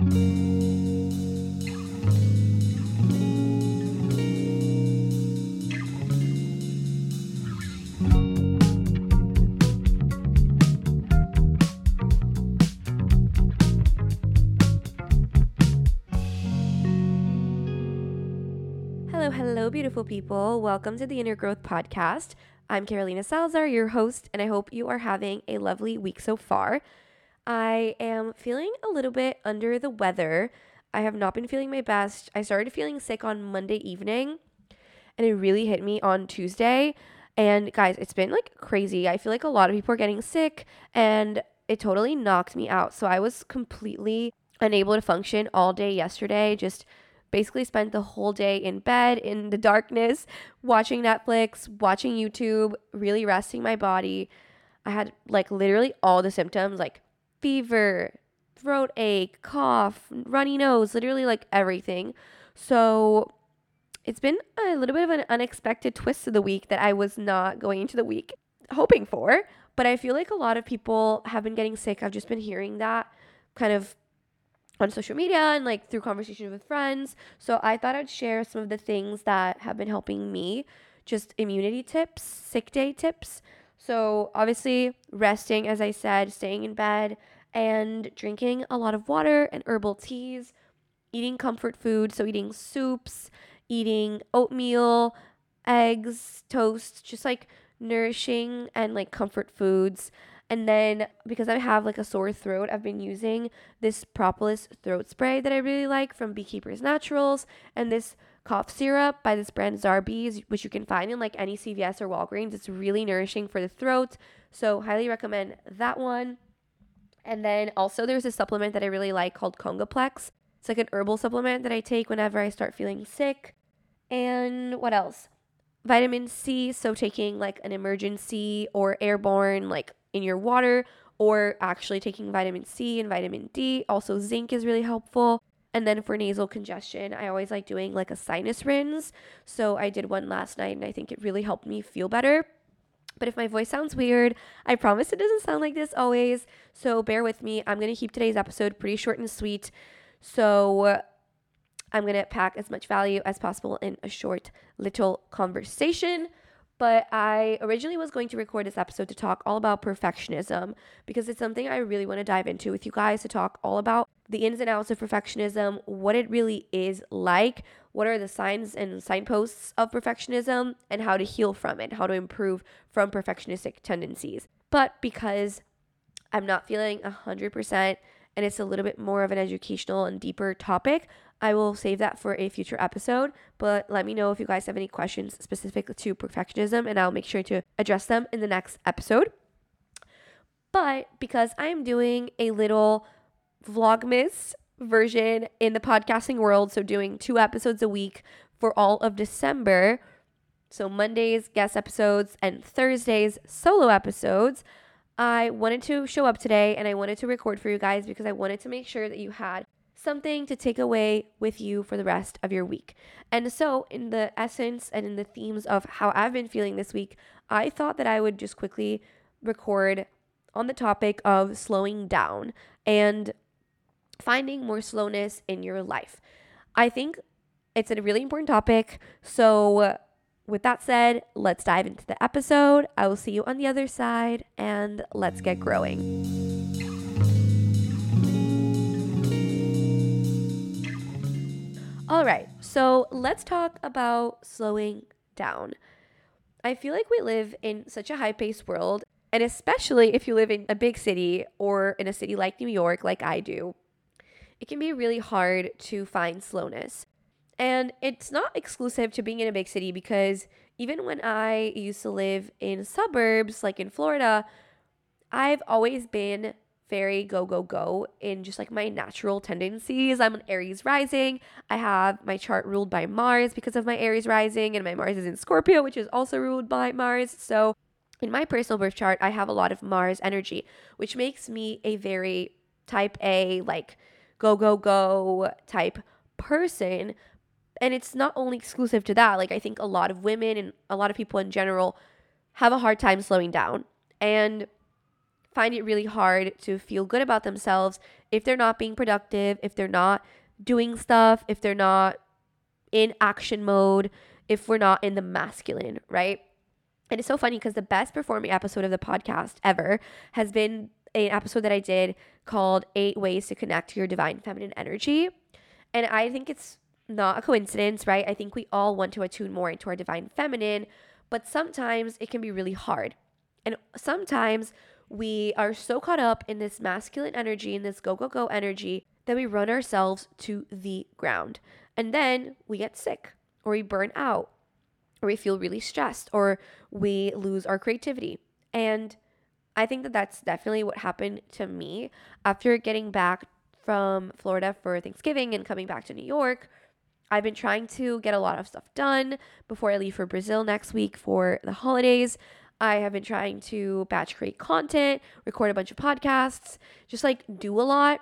Hello, hello, beautiful people. Welcome to the Inner Growth Podcast. I'm Carolina Salazar, your host, and I hope you are having a lovely week so far. I am feeling a little bit under the weather. I have not been feeling my best. I started feeling sick on Monday evening, and it really hit me on Tuesday. And guys, it's been like crazy. I feel like a lot of people are getting sick, and it totally knocked me out. So I was completely unable to function all day yesterday, just basically spent the whole day in bed in the darkness watching Netflix, watching YouTube, really resting my body. I had like literally all the symptoms like fever, throat ache, cough, runny nose, literally like everything. So it's been a little bit of an unexpected twist of the week that I was not going into the week hoping for. But I feel like a lot of people have been getting sick. I've just been hearing that kind of on social media and like through conversations with friends. So I thought I'd share some of the things that have been helping me, just immunity tips, sick day tips. So obviously, resting, as I said, staying in bed, and drinking a lot of water and herbal teas, eating comfort food, so eating soups, eating oatmeal, eggs, toast, just like nourishing and like comfort foods. And then because I have like a sore throat, I've been using this propolis throat spray that I really like from Beekeepers Naturals and this cough syrup by this brand Zarbee's, which you can find in like any CVS or Walgreens. It's really nourishing for the throat. So highly recommend that one. And then also there's a supplement that I really like called Congaplex. It's like an herbal supplement that I take whenever I start feeling sick. And what else? Vitamin C, so taking like an Emergen-C or airborne like in your water or actually taking vitamin C and vitamin D. Also, zinc is really helpful. And then for nasal congestion, I always like doing like a sinus rinse. So I did one last night and I think it really helped me feel better. But if my voice sounds weird, I promise it doesn't sound like this always. So bear with me. I'm going to keep today's episode pretty short and sweet. So I'm going to pack as much value as possible in a short little conversation. But I originally was going to record this episode to talk all about perfectionism because it's something I really want to dive into with you guys to talk all about the ins and outs of perfectionism, what it really is like, what are the signs and signposts of perfectionism, and how to heal from it, how to improve from perfectionistic tendencies. But because I'm not feeling 100% and it's a little bit more of an educational and deeper topic, I will save that for a future episode, but let me know if you guys have any questions specific to perfectionism and I'll make sure to address them in the next episode. But because I'm doing a little Vlogmas version in the podcasting world, so doing two episodes a week for all of December, so Mondays guest episodes and Thursdays solo episodes, I wanted to show up today and I wanted to record for you guys because I wanted to make sure that you had something to take away with you for the rest of your week. And so, in the essence and in the themes of how I've been feeling this week, I thought that I would just quickly record on the topic of slowing down and finding more slowness in your life. I think it's a really important topic. So, with that said, let's dive into the episode. I will see you on the other side and let's get growing. All right, so let's talk about slowing down. I feel like we live in such a high paced world, and especially if you live in a big city or in a city like New York, like I do, it can be really hard to find slowness. And it's not exclusive to being in a big city because even when I used to live in suburbs, like in Florida, I've always been very go, go, go in just like my natural tendencies. I'm an Aries rising. I have my chart ruled by Mars because of my Aries rising, and my Mars is in Scorpio, which is also ruled by Mars. So in my personal birth chart, I have a lot of Mars energy, which makes me a very type A, like go, go, go type person. And it's not only exclusive to that. Like, I think a lot of women and a lot of people in general have a hard time slowing down and find it really hard to feel good about themselves if they're not being productive, if they're not doing stuff, if they're not in action mode, if we're not in the masculine, right? And it's so funny because the best performing episode of the podcast ever has been an episode that I did called Eight Ways to Connect to Your Divine Feminine Energy. And I think it's not a coincidence, right? I think we all want to attune more into our divine feminine, but sometimes it can be really hard. And sometimes we are so caught up in this masculine energy, in this go, go, go energy, that we run ourselves to the ground. And then we get sick or we burn out or we feel really stressed or we lose our creativity. And I think that that's definitely what happened to me after getting back from Florida for Thanksgiving and coming back to New York. I've been trying to get a lot of stuff done before I leave for Brazil next week for the holidays. I have been trying to batch create content, record a bunch of podcasts, just like do a lot.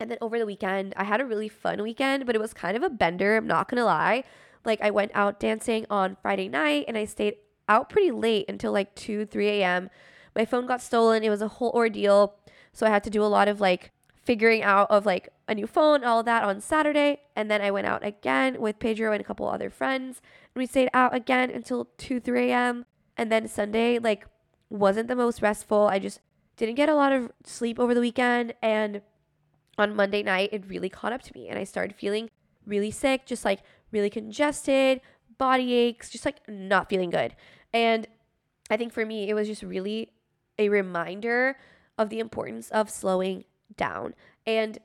And then over the weekend, I had a really fun weekend, but it was kind of a bender, I'm not gonna lie. Like I went out dancing on Friday night and I stayed out pretty late until like 2, 3 a.m. My phone got stolen. It was a whole ordeal. So I had to do a lot of like figuring out of like a new phone, all that on Saturday. And then I went out again with Pedro and a couple other friends. And we stayed out again until 2, 3 a.m. And then Sunday, like, wasn't the most restful. I just didn't get a lot of sleep over the weekend. And on Monday night, it really caught up to me. And I started feeling really sick, just like really congested, body aches, just like not feeling good. And I think for me, it was just really a reminder of the importance of slowing down. And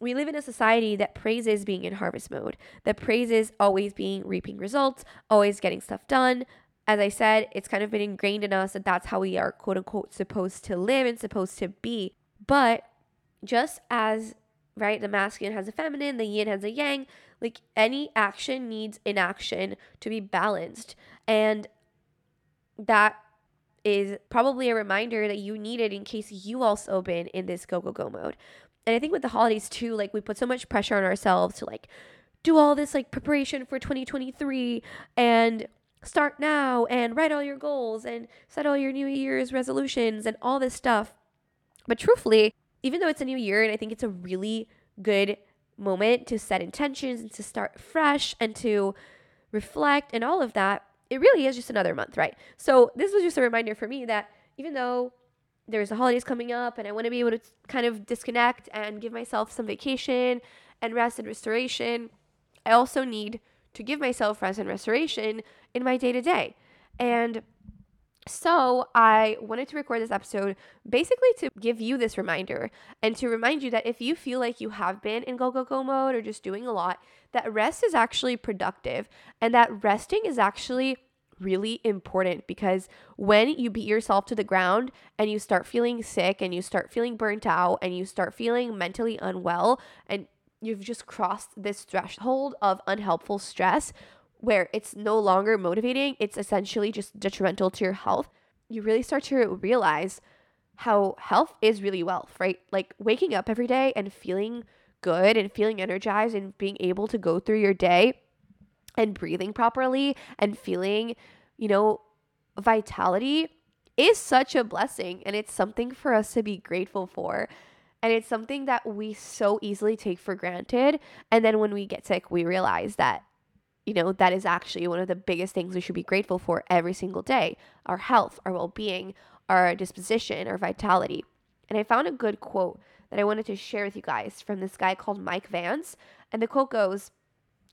we live in a society that praises being in harvest mode, that praises always being reaping results, always getting stuff done. As I said, it's kind of been ingrained in us that that's how we are, quote unquote, supposed to live and supposed to be. But just as, right, the masculine has a feminine, the yin has a yang, like any action needs inaction to be balanced. And that is probably a reminder that you need it in case you also been in this go go go mode. And I think with the holidays too, like we put so much pressure on ourselves to like do all this like preparation for 2023 and start now and write all your goals and set all your new year's resolutions and all this stuff. But truthfully, even though it's a new year and I think it's a really good moment to set intentions and to start fresh and to reflect and all of that, it really is just another month, right? So this was just a reminder for me that even though there's the holidays coming up and I want to be able to kind of disconnect and give myself some vacation and rest and restoration, I also need to give myself rest and restoration in my day to day. And so, I wanted to record this episode basically to give you this reminder and to remind you that if you feel like you have been in go, go, go mode or just doing a lot, that rest is actually productive and that resting is actually really important because when you beat yourself to the ground and you start feeling sick and you start feeling burnt out and you start feeling mentally unwell and you've just crossed this threshold of unhelpful stress, where it's no longer motivating, it's essentially just detrimental to your health, you really start to realize how health is really wealth, right? Like waking up every day and feeling good and feeling energized and being able to go through your day and breathing properly and feeling, you know, vitality is such a blessing and it's something for us to be grateful for. And it's something that we so easily take for granted. And then when we get sick, we realize that you know, that is actually one of the biggest things we should be grateful for every single day our health, our well being, our disposition, our vitality. And I found a good quote that I wanted to share with you guys from this guy called Mike Vance. And the quote goes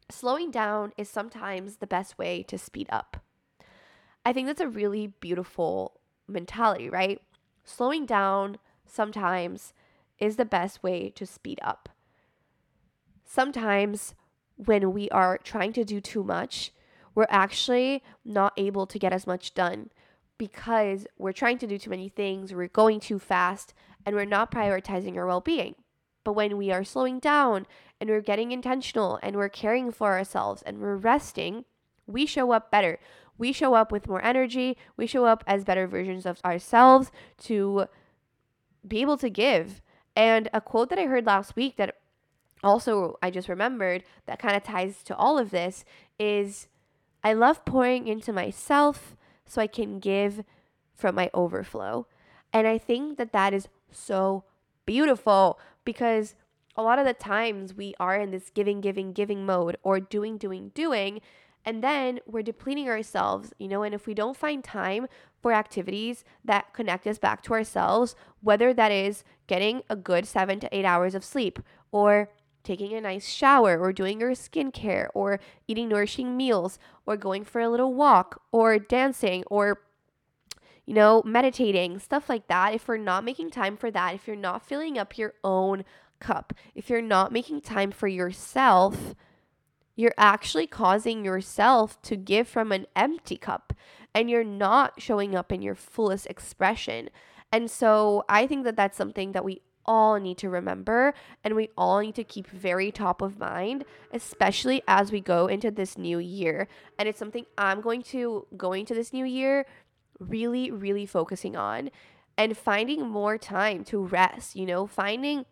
Slowing down is sometimes the best way to speed up. I think that's a really beautiful mentality, right? Slowing down sometimes is the best way to speed up. Sometimes when we are trying to do too much, we're actually not able to get as much done. because we're trying to do too many things, we're going too fast, and we're not prioritizing our well being. But when we are slowing down and we're getting intentional and we're caring for ourselves and we're resting, we show up better. We show up with more energy. We show up as better versions of ourselves to be able to give. And a quote that I heard last week that also I just remembered that kind of ties to all of this is I love pouring into myself so I can give from my overflow. And I think that that is so beautiful because a lot of the times we are in this giving, giving, giving mode or doing, doing, doing. And then we're depleting ourselves, you know, and if we don't find time for activities that connect us back to ourselves, whether that is getting a good seven to eight hours of sleep or taking a nice shower or doing your skincare or eating nourishing meals or going for a little walk or dancing or you know, meditating, stuff like that. If we're not making time for that, if you're not filling up your own cup, if you're not making time for yourself, you're actually causing yourself to give from an empty cup and you're not showing up in your fullest expression. And so I think that that's something that we all need to remember and we all need to keep very top of mind, especially as we go into this new year. And it's something I'm going to going to this new year really, really focusing on and finding more time to rest, you know, finding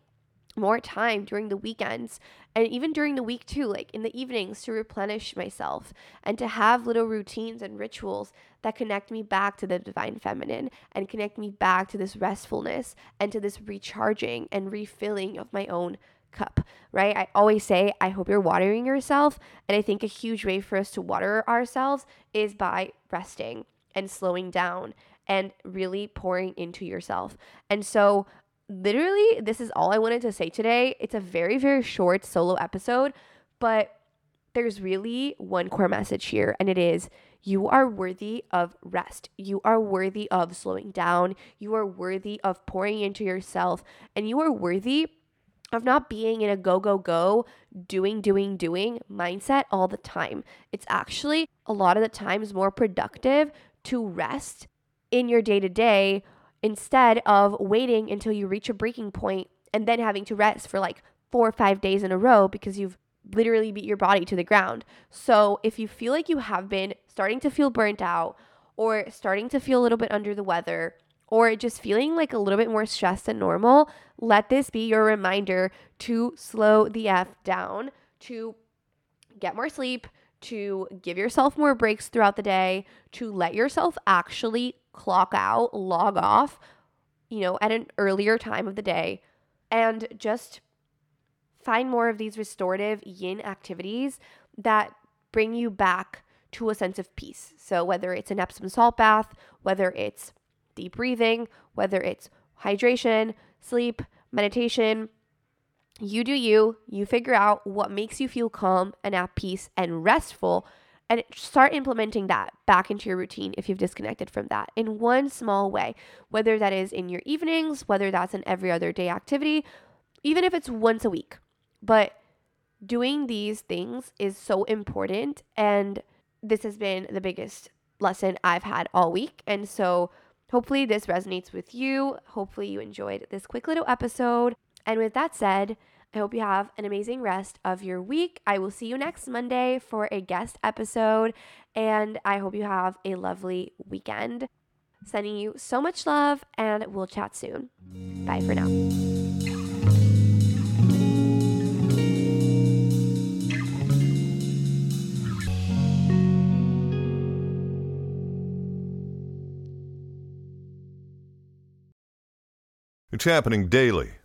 more time during the weekends and even during the week too, like in the evenings to replenish myself and to have little routines and rituals that connect me back to the divine feminine and connect me back to this restfulness and to this recharging and refilling of my own cup, right? I always say, I hope you're watering yourself. And I think a huge way for us to water ourselves is by resting and slowing down and really pouring into yourself. And so literally, this is all I wanted to say today. It's a very, very short solo episode, but there's really one core message here, and it is you are worthy of rest. You are worthy of slowing down. You are worthy of pouring into yourself, and you are worthy of not being in a go, go, go, doing, doing, doing mindset all the time. It's actually a lot of the times more productive to rest in your day to day instead of waiting until you reach a breaking point and then having to rest for like four or five days in a row because you've literally beat your body to the ground. So if you feel like you have been starting to feel burnt out or starting to feel a little bit under the weather or just feeling like a little bit more stressed than normal, let this be your reminder to slow the F down, to get more sleep, to give yourself more breaks throughout the day, to let yourself actually clock out, log off, you know, at an earlier time of the day, and just find more of these restorative yin activities that bring you back to a sense of peace. So, whether it's an Epsom salt bath, whether it's deep breathing, whether it's hydration, sleep, meditation, you do you. You figure out what makes you feel calm and at peace and restful and start implementing that back into your routine if you've disconnected from that in one small way, whether that is in your evenings, whether that's an every other day activity, even if it's once a week. But doing these things is so important. And this has been the biggest lesson I've had all week. And so hopefully this resonates with you. Hopefully you enjoyed this quick little episode. And with that said, I hope you have an amazing rest of your week. I will see you next Monday for a guest episode, and I hope you have a lovely weekend. Sending you so much love, and we'll chat soon. Bye for now. It's happening daily.